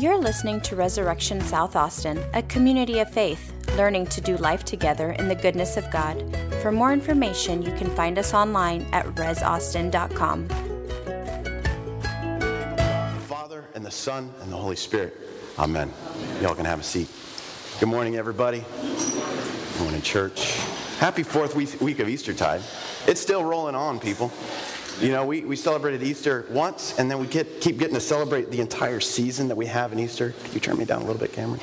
You're listening to Resurrection South Austin, a community of faith, learning to do life together in the goodness of God. For more information, you can find us online at resaustin.com. Father and the Son and the Holy Spirit. Amen. Y'all can have a seat. Good morning, everybody. Good morning, church. Happy fourth week, week of Eastertide. It's still rolling on, people. You know, we, we celebrated Easter once, and then we get, keep getting to celebrate the entire season that we have in Easter. Can you turn me down a little bit, Cameron?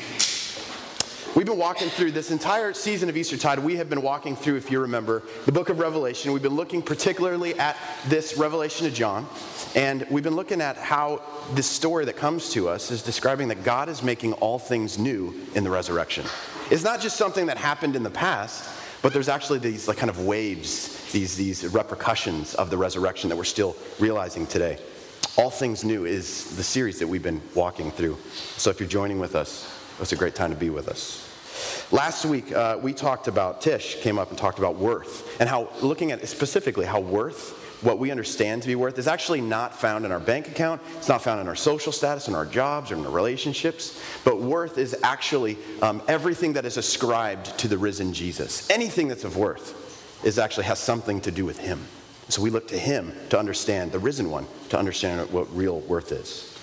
We've been walking through this entire season of Eastertide. We have been walking through, if you remember, the book of Revelation. We've been looking particularly at this Revelation of John. And we've been looking at how this story that comes to us is describing that God is making all things new in the resurrection. It's not just something that happened in the past, but there's actually these like kind of waves, these, these repercussions of the resurrection that we're still realizing today. All Things New is the series that we've been walking through. So if you're joining with us, it's a great time to be with us. Last week, uh, we talked about, Tish came up and talked about worth, and how, looking at specifically how worth, what we understand to be worth, is actually not found in our bank account, it's not found in our social status, in our jobs, or in our relationships, but worth is actually um, everything that is ascribed to the risen Jesus. Anything that's of worth is actually has something to do with him. So we look to him to understand, the risen one, to understand what real worth is.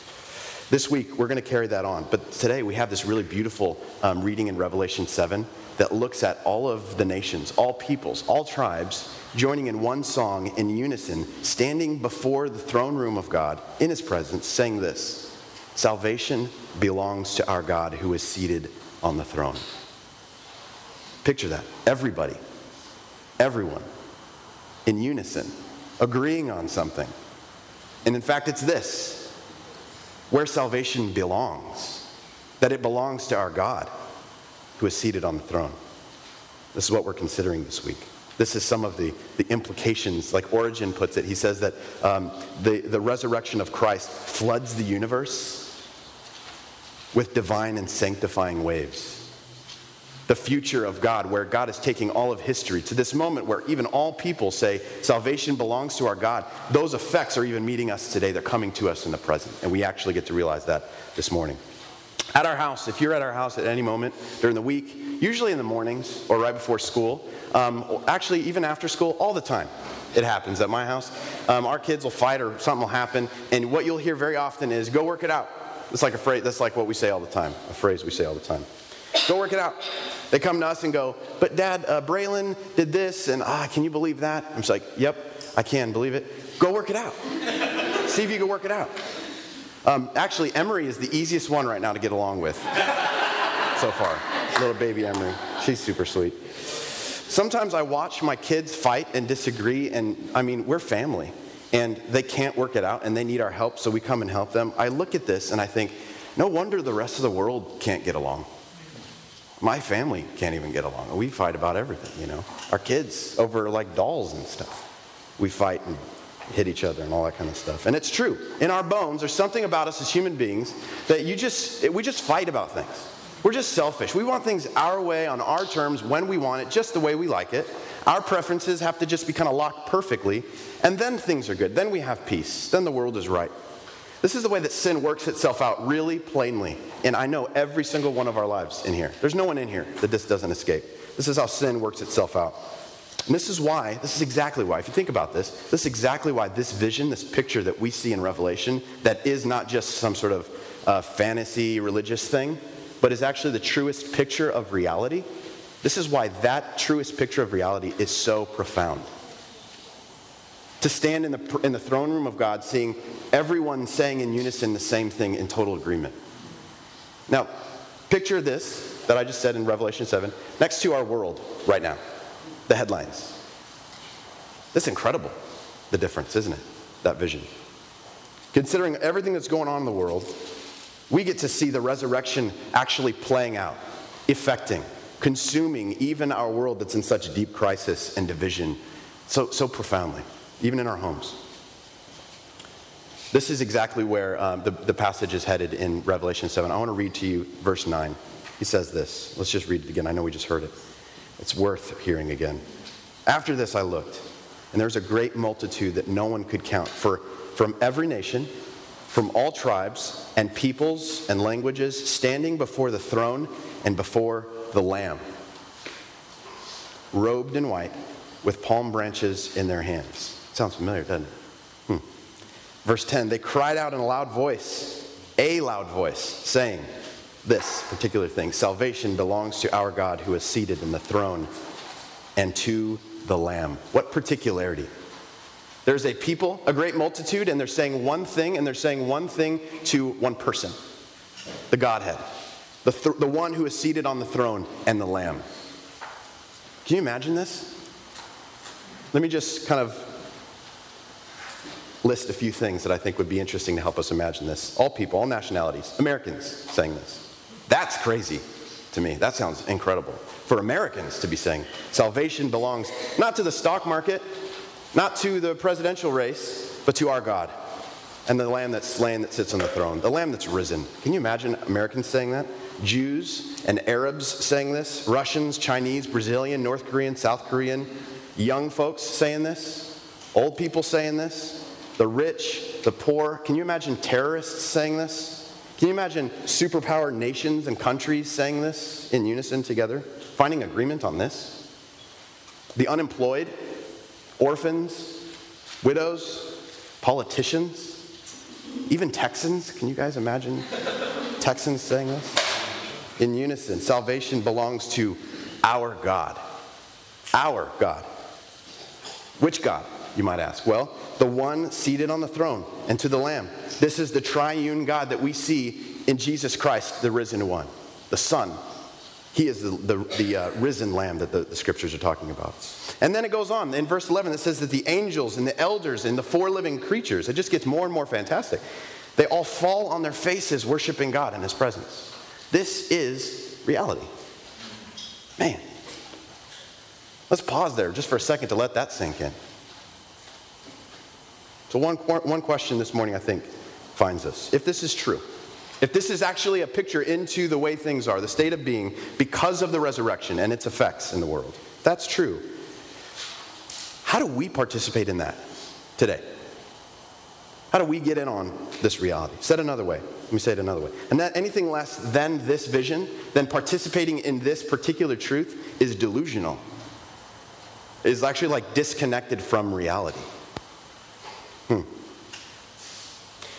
This week, we're going to carry that on. But today, we have this really beautiful um, reading in Revelation 7 that looks at all of the nations, all peoples, all tribes joining in one song in unison, standing before the throne room of God in his presence, saying this Salvation belongs to our God who is seated on the throne. Picture that. Everybody, everyone, in unison, agreeing on something. And in fact, it's this where salvation belongs, that it belongs to our God who is seated on the throne. This is what we're considering this week. This is some of the, the implications, like Origen puts it. He says that um, the, the resurrection of Christ floods the universe with divine and sanctifying waves. The future of God, where God is taking all of history to this moment where even all people say salvation belongs to our God. Those effects are even meeting us today. They're coming to us in the present. And we actually get to realize that this morning. At our house, if you're at our house at any moment during the week, usually in the mornings or right before school, um, actually, even after school, all the time. It happens at my house. Um, our kids will fight or something will happen, and what you'll hear very often is, go work it out. It's like a phrase, that's like what we say all the time, a phrase we say all the time. Go work it out. They come to us and go, but Dad, uh, Braylon did this, and ah, can you believe that? I'm just like, yep, I can believe it. Go work it out. See if you can work it out. Um, actually, Emery is the easiest one right now to get along with so far. Little baby Emery. She's super sweet. Sometimes I watch my kids fight and disagree, and I mean, we're family, and they can't work it out, and they need our help, so we come and help them. I look at this and I think, no wonder the rest of the world can't get along. My family can't even get along. We fight about everything, you know. Our kids over like dolls and stuff. We fight and hit each other and all that kind of stuff. And it's true. In our bones, there's something about us as human beings that you just we just fight about things. We're just selfish. We want things our way on our terms when we want it, just the way we like it. Our preferences have to just be kind of locked perfectly, and then things are good. Then we have peace. Then the world is right. This is the way that sin works itself out really plainly. And I know every single one of our lives in here. There's no one in here that this doesn't escape. This is how sin works itself out. And this is why, this is exactly why, if you think about this, this is exactly why this vision, this picture that we see in Revelation, that is not just some sort of uh, fantasy religious thing, but is actually the truest picture of reality. This is why that truest picture of reality is so profound. To stand in the, in the throne room of God, seeing everyone saying in unison the same thing in total agreement. Now, picture this that I just said in Revelation 7 next to our world right now, the headlines. That's incredible, the difference, isn't it? That vision. Considering everything that's going on in the world, we get to see the resurrection actually playing out, affecting, consuming even our world that's in such deep crisis and division so, so profoundly, even in our homes. This is exactly where um, the, the passage is headed in Revelation 7. I want to read to you verse 9. He says this. Let's just read it again. I know we just heard it. It's worth hearing again. After this, I looked, and there was a great multitude that no one could count, for from every nation, from all tribes and peoples and languages standing before the throne and before the Lamb, robed in white with palm branches in their hands. Sounds familiar, doesn't it? Hmm. Verse 10 They cried out in a loud voice, a loud voice, saying this particular thing Salvation belongs to our God who is seated in the throne and to the Lamb. What particularity? There's a people, a great multitude, and they're saying one thing, and they're saying one thing to one person the Godhead, the, th- the one who is seated on the throne, and the Lamb. Can you imagine this? Let me just kind of list a few things that I think would be interesting to help us imagine this. All people, all nationalities, Americans saying this. That's crazy to me. That sounds incredible. For Americans to be saying salvation belongs not to the stock market, not to the presidential race, but to our God and the Lamb that's slain that sits on the throne, the Lamb that's risen. Can you imagine Americans saying that? Jews and Arabs saying this, Russians, Chinese, Brazilian, North Korean, South Korean, young folks saying this, old people saying this, the rich, the poor. Can you imagine terrorists saying this? Can you imagine superpower nations and countries saying this in unison together, finding agreement on this? The unemployed, orphans, widows, politicians, even Texans. Can you guys imagine Texans saying this? In unison, salvation belongs to our God. Our God. Which God, you might ask? Well, the one seated on the throne and to the Lamb. This is the triune God that we see in Jesus Christ, the risen one, the Son. He is the, the, the uh, risen Lamb that the, the scriptures are talking about. And then it goes on. In verse 11, it says that the angels and the elders and the four living creatures, it just gets more and more fantastic. They all fall on their faces worshiping God in His presence. This is reality. Man. Let's pause there just for a second to let that sink in. So, one, one question this morning, I think, finds us. If this is true, if this is actually a picture into the way things are, the state of being, because of the resurrection and its effects in the world, that's true. How do we participate in that today? How do we get in on this reality? Said another way. Let me say it another way. And that anything less than this vision, than participating in this particular truth, is delusional. Is actually like disconnected from reality. Hmm.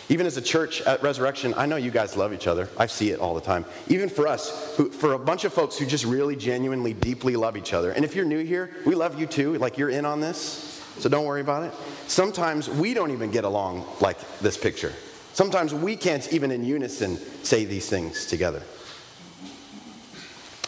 Even as a church at Resurrection, I know you guys love each other. I see it all the time. Even for us, who, for a bunch of folks who just really genuinely, deeply love each other. And if you're new here, we love you too. Like you're in on this, so don't worry about it. Sometimes we don't even get along like this picture. Sometimes we can't even in unison say these things together.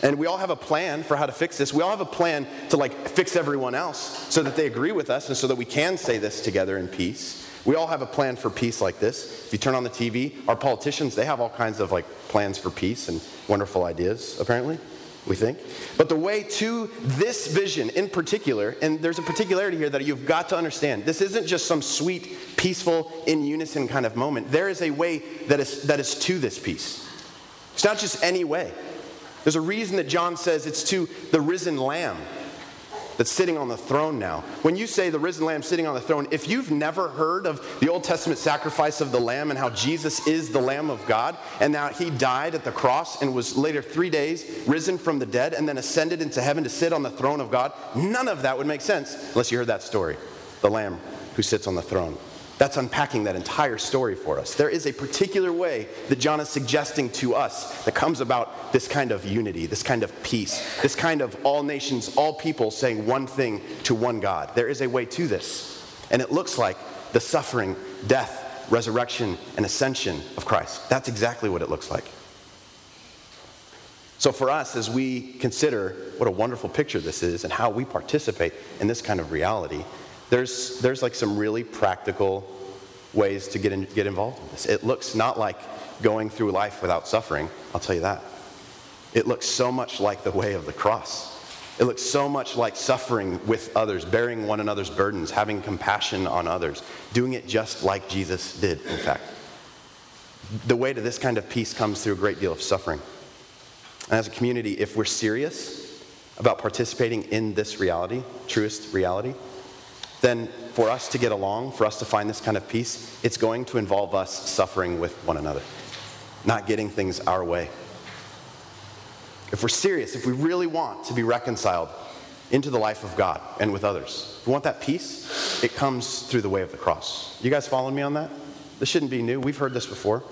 And we all have a plan for how to fix this. We all have a plan to like fix everyone else so that they agree with us and so that we can say this together in peace. We all have a plan for peace like this. If you turn on the TV, our politicians, they have all kinds of like plans for peace and wonderful ideas, apparently, we think. But the way to this vision in particular, and there's a particularity here that you've got to understand. This isn't just some sweet, peaceful, in unison kind of moment. There is a way that is, that is to this peace. It's not just any way. There's a reason that John says it's to the risen lamb that's sitting on the throne now. When you say the risen lamb sitting on the throne, if you've never heard of the Old Testament sacrifice of the lamb and how Jesus is the lamb of God and that he died at the cross and was later three days risen from the dead and then ascended into heaven to sit on the throne of God, none of that would make sense unless you heard that story the lamb who sits on the throne. That's unpacking that entire story for us. There is a particular way that John is suggesting to us that comes about this kind of unity, this kind of peace, this kind of all nations, all people saying one thing to one God. There is a way to this. And it looks like the suffering, death, resurrection, and ascension of Christ. That's exactly what it looks like. So, for us, as we consider what a wonderful picture this is and how we participate in this kind of reality, there's, there's like some really practical ways to get, in, get involved in this. It looks not like going through life without suffering, I'll tell you that. It looks so much like the way of the cross. It looks so much like suffering with others, bearing one another's burdens, having compassion on others, doing it just like Jesus did, in fact. The way to this kind of peace comes through a great deal of suffering. And as a community, if we're serious about participating in this reality, truest reality, then for us to get along, for us to find this kind of peace, it's going to involve us suffering with one another, not getting things our way. If we're serious, if we really want to be reconciled into the life of God and with others, if we want that peace, it comes through the way of the cross. You guys following me on that? This shouldn't be new. We've heard this before.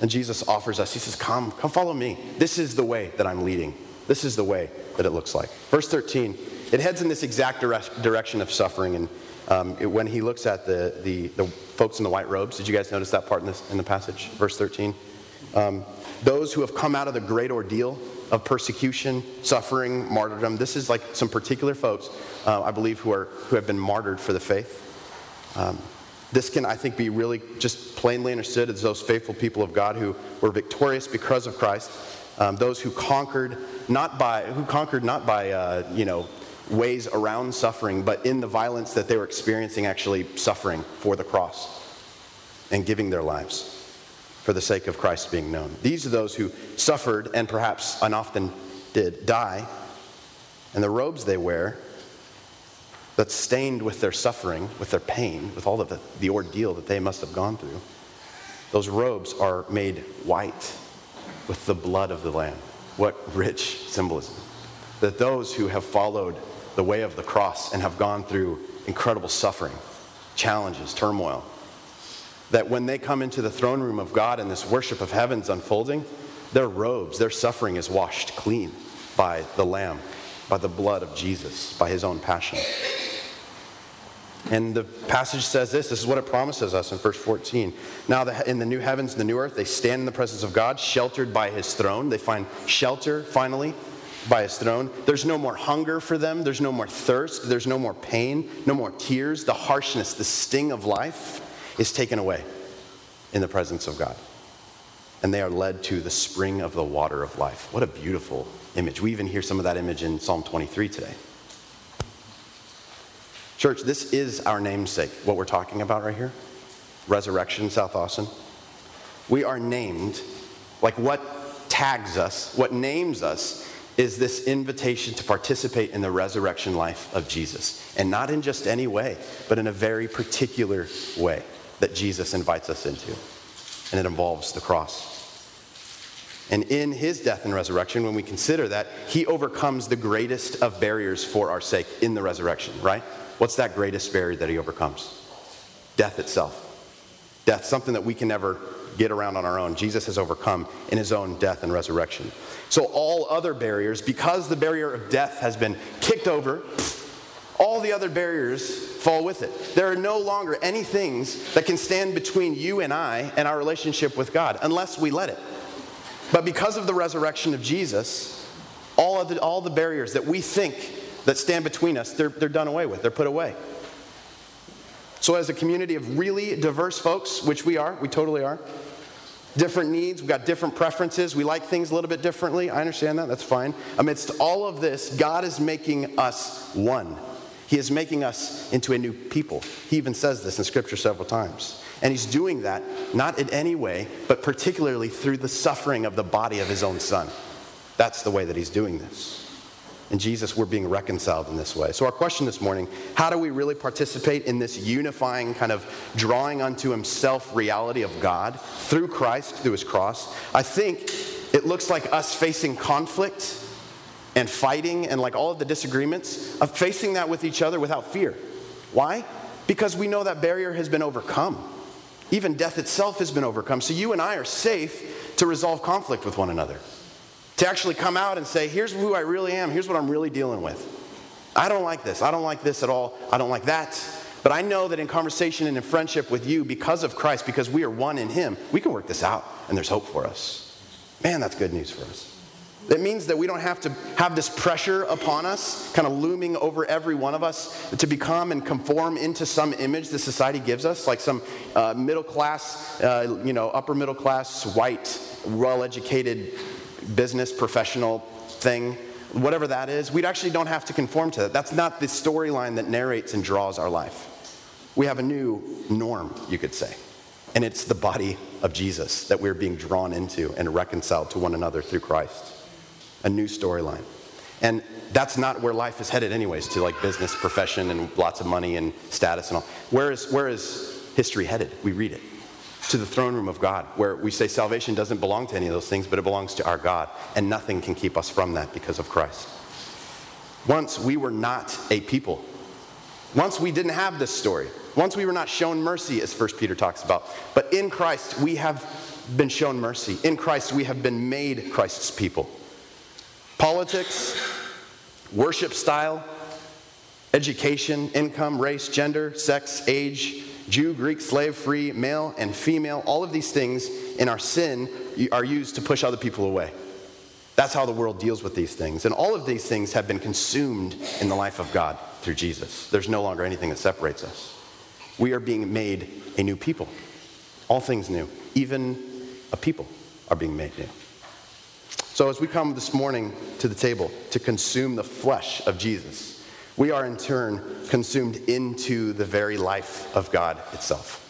And Jesus offers us, He says, Come, come follow me. This is the way that I'm leading. This is the way that it looks like. Verse 13, it heads in this exact direction of suffering. And um, it, when he looks at the, the, the, folks in the white robes, did you guys notice that part in, this, in the passage? Verse 13. Um, those who have come out of the great ordeal of persecution, suffering, martyrdom. This is like some particular folks, uh, I believe, who, are, who have been martyred for the faith. Um, this can, I think, be really just plainly understood as those faithful people of God who were victorious because of Christ. Um, those who conquered not by who conquered not by uh, you know ways around suffering, but in the violence that they were experiencing, actually suffering for the cross and giving their lives for the sake of Christ being known. These are those who suffered and perhaps and often did die, and the robes they wear that's stained with their suffering, with their pain, with all of the, the ordeal that they must have gone through. Those robes are made white with the blood of the Lamb. What rich symbolism. That those who have followed the way of the cross and have gone through incredible suffering, challenges, turmoil, that when they come into the throne room of God and this worship of heaven's unfolding, their robes, their suffering is washed clean by the Lamb, by the blood of Jesus, by his own passion. And the passage says this this is what it promises us in verse 14. Now, in the new heavens and the new earth, they stand in the presence of God, sheltered by his throne. They find shelter, finally, by his throne. There's no more hunger for them, there's no more thirst, there's no more pain, no more tears. The harshness, the sting of life is taken away in the presence of God. And they are led to the spring of the water of life. What a beautiful image. We even hear some of that image in Psalm 23 today. Church, this is our namesake, what we're talking about right here Resurrection, South Austin. We are named, like what tags us, what names us, is this invitation to participate in the resurrection life of Jesus. And not in just any way, but in a very particular way that Jesus invites us into. And it involves the cross. And in his death and resurrection, when we consider that, he overcomes the greatest of barriers for our sake in the resurrection, right? What's that greatest barrier that he overcomes? Death itself. Death, something that we can never get around on our own. Jesus has overcome in his own death and resurrection. So, all other barriers, because the barrier of death has been kicked over, all the other barriers fall with it. There are no longer any things that can stand between you and I and our relationship with God unless we let it. But because of the resurrection of Jesus, all, of the, all the barriers that we think that stand between us, they're, they're done away with, they're put away. So, as a community of really diverse folks, which we are, we totally are, different needs, we've got different preferences, we like things a little bit differently. I understand that, that's fine. Amidst all of this, God is making us one. He is making us into a new people. He even says this in Scripture several times. And He's doing that not in any way, but particularly through the suffering of the body of His own Son. That's the way that He's doing this. And Jesus, we're being reconciled in this way. So, our question this morning how do we really participate in this unifying, kind of drawing unto Himself reality of God through Christ, through His cross? I think it looks like us facing conflict and fighting and like all of the disagreements, of facing that with each other without fear. Why? Because we know that barrier has been overcome. Even death itself has been overcome. So, you and I are safe to resolve conflict with one another to actually come out and say, here's who I really am, here's what I'm really dealing with. I don't like this, I don't like this at all, I don't like that. But I know that in conversation and in friendship with you, because of Christ, because we are one in Him, we can work this out and there's hope for us. Man, that's good news for us. It means that we don't have to have this pressure upon us, kind of looming over every one of us, to become and conform into some image that society gives us, like some uh, middle class, uh, you know, upper middle class, white, well educated business, professional thing, whatever that is, we actually don't have to conform to that. That's not the storyline that narrates and draws our life. We have a new norm, you could say. And it's the body of Jesus that we're being drawn into and reconciled to one another through Christ. A new storyline. And that's not where life is headed, anyways, to like business, profession, and lots of money and status and all. Where is, where is history headed? We read it. To the throne room of God, where we say salvation doesn't belong to any of those things, but it belongs to our God, and nothing can keep us from that because of Christ. Once we were not a people. Once we didn't have this story. Once we were not shown mercy, as 1 Peter talks about. But in Christ, we have been shown mercy. In Christ, we have been made Christ's people. Politics, worship style, education, income, race, gender, sex, age, Jew, Greek, slave, free, male, and female, all of these things in our sin are used to push other people away. That's how the world deals with these things. And all of these things have been consumed in the life of God through Jesus. There's no longer anything that separates us. We are being made a new people. All things new. Even a people are being made new. So, as we come this morning to the table to consume the flesh of Jesus, we are in turn consumed into the very life of God itself.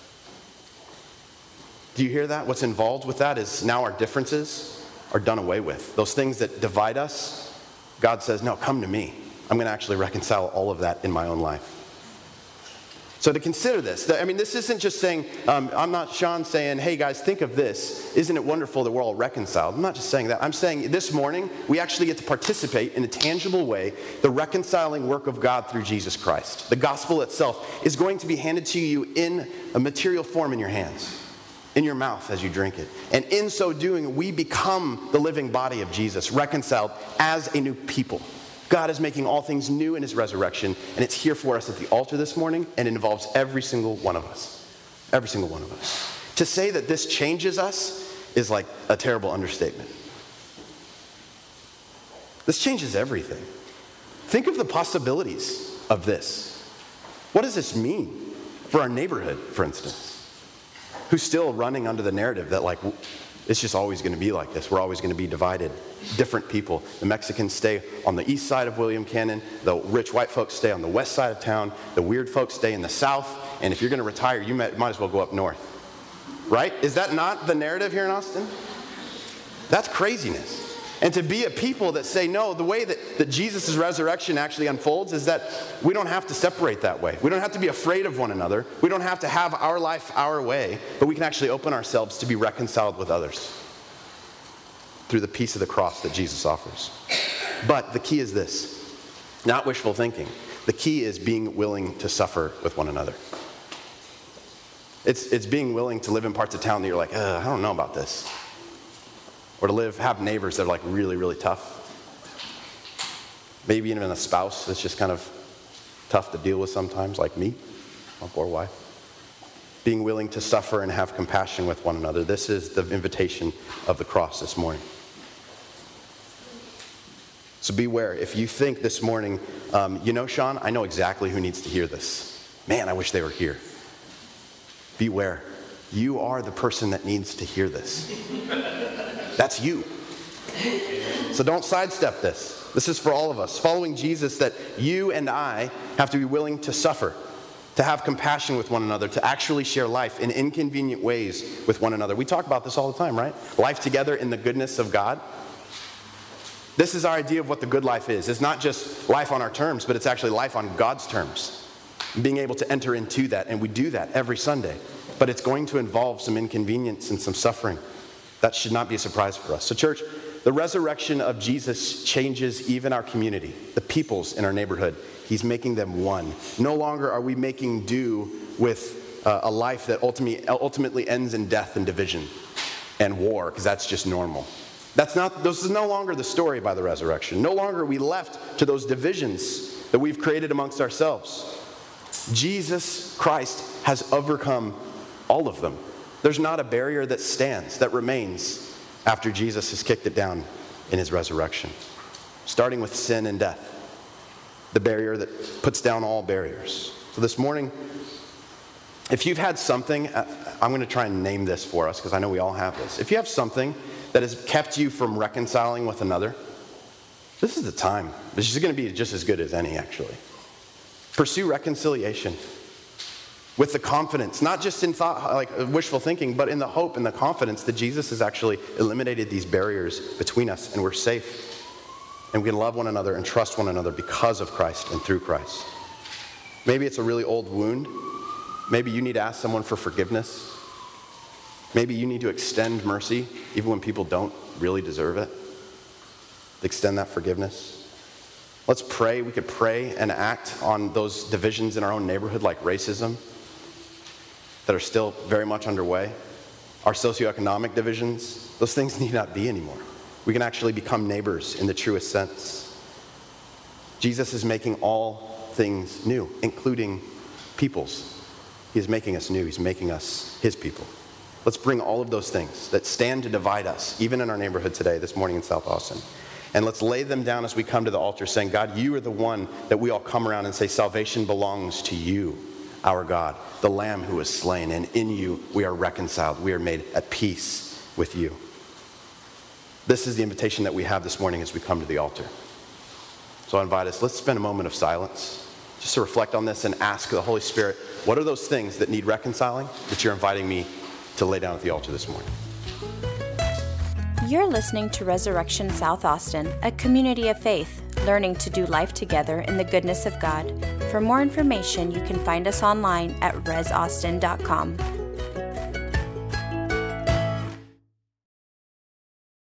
Do you hear that? What's involved with that is now our differences are done away with. Those things that divide us, God says, No, come to me. I'm going to actually reconcile all of that in my own life. So to consider this, I mean, this isn't just saying, um, I'm not Sean saying, hey guys, think of this. Isn't it wonderful that we're all reconciled? I'm not just saying that. I'm saying this morning, we actually get to participate in a tangible way the reconciling work of God through Jesus Christ. The gospel itself is going to be handed to you in a material form in your hands, in your mouth as you drink it. And in so doing, we become the living body of Jesus, reconciled as a new people. God is making all things new in his resurrection, and it's here for us at the altar this morning, and it involves every single one of us. Every single one of us. To say that this changes us is like a terrible understatement. This changes everything. Think of the possibilities of this. What does this mean for our neighborhood, for instance? Who's still running under the narrative that, like, it's just always going to be like this. We're always going to be divided. Different people. The Mexicans stay on the east side of William Cannon. The rich white folks stay on the west side of town. The weird folks stay in the south. And if you're going to retire, you might, as well go up north. Right? Is that not the narrative here in Austin? That's craziness. And to be a people that say, no, the way that, that Jesus' resurrection actually unfolds is that we don't have to separate that way. We don't have to be afraid of one another. We don't have to have our life our way, but we can actually open ourselves to be reconciled with others through the peace of the cross that Jesus offers. But the key is this not wishful thinking. The key is being willing to suffer with one another. It's, it's being willing to live in parts of town that you're like, I don't know about this or to live, have neighbors that are like really, really tough. Maybe even a spouse that's just kind of tough to deal with sometimes, like me, my poor wife. Being willing to suffer and have compassion with one another. This is the invitation of the cross this morning. So beware. If you think this morning, um, you know, Sean, I know exactly who needs to hear this. Man, I wish they were here. Beware. You are the person that needs to hear this. That's you. So don't sidestep this. This is for all of us. Following Jesus, that you and I have to be willing to suffer, to have compassion with one another, to actually share life in inconvenient ways with one another. We talk about this all the time, right? Life together in the goodness of God. This is our idea of what the good life is. It's not just life on our terms, but it's actually life on God's terms. Being able to enter into that, and we do that every Sunday. But it's going to involve some inconvenience and some suffering. That should not be a surprise for us. So, church, the resurrection of Jesus changes even our community, the peoples in our neighborhood. He's making them one. No longer are we making do with uh, a life that ultimately, ultimately ends in death and division and war, because that's just normal. That's not, this is no longer the story by the resurrection. No longer are we left to those divisions that we've created amongst ourselves. Jesus Christ has overcome all of them. There's not a barrier that stands, that remains after Jesus has kicked it down in his resurrection, starting with sin and death, the barrier that puts down all barriers. So this morning, if you've had something, uh, I'm going to try and name this for us because I know we all have this. If you have something that has kept you from reconciling with another, this is the time. This is going to be just as good as any, actually. Pursue reconciliation with the confidence, not just in thought, like uh, wishful thinking, but in the hope and the confidence that Jesus has actually eliminated these barriers between us and we're safe. and we can love one another and trust one another because of Christ and through Christ. Maybe it's a really old wound. Maybe you need to ask someone for forgiveness. Maybe you need to extend mercy even when people don't really deserve it. Extend that forgiveness. Let's pray. We could pray and act on those divisions in our own neighborhood, like racism, that are still very much underway. Our socioeconomic divisions, those things need not be anymore. We can actually become neighbors in the truest sense. Jesus is making all things new, including peoples. He is making us new, He's making us His people. Let's bring all of those things that stand to divide us, even in our neighborhood today, this morning in South Austin. And let's lay them down as we come to the altar, saying, God, you are the one that we all come around and say, Salvation belongs to you, our God, the Lamb who was slain. And in you we are reconciled. We are made at peace with you. This is the invitation that we have this morning as we come to the altar. So I invite us, let's spend a moment of silence just to reflect on this and ask the Holy Spirit, what are those things that need reconciling that you're inviting me to lay down at the altar this morning? You're listening to Resurrection South Austin, a community of faith, learning to do life together in the goodness of God. For more information, you can find us online at resaustin.com.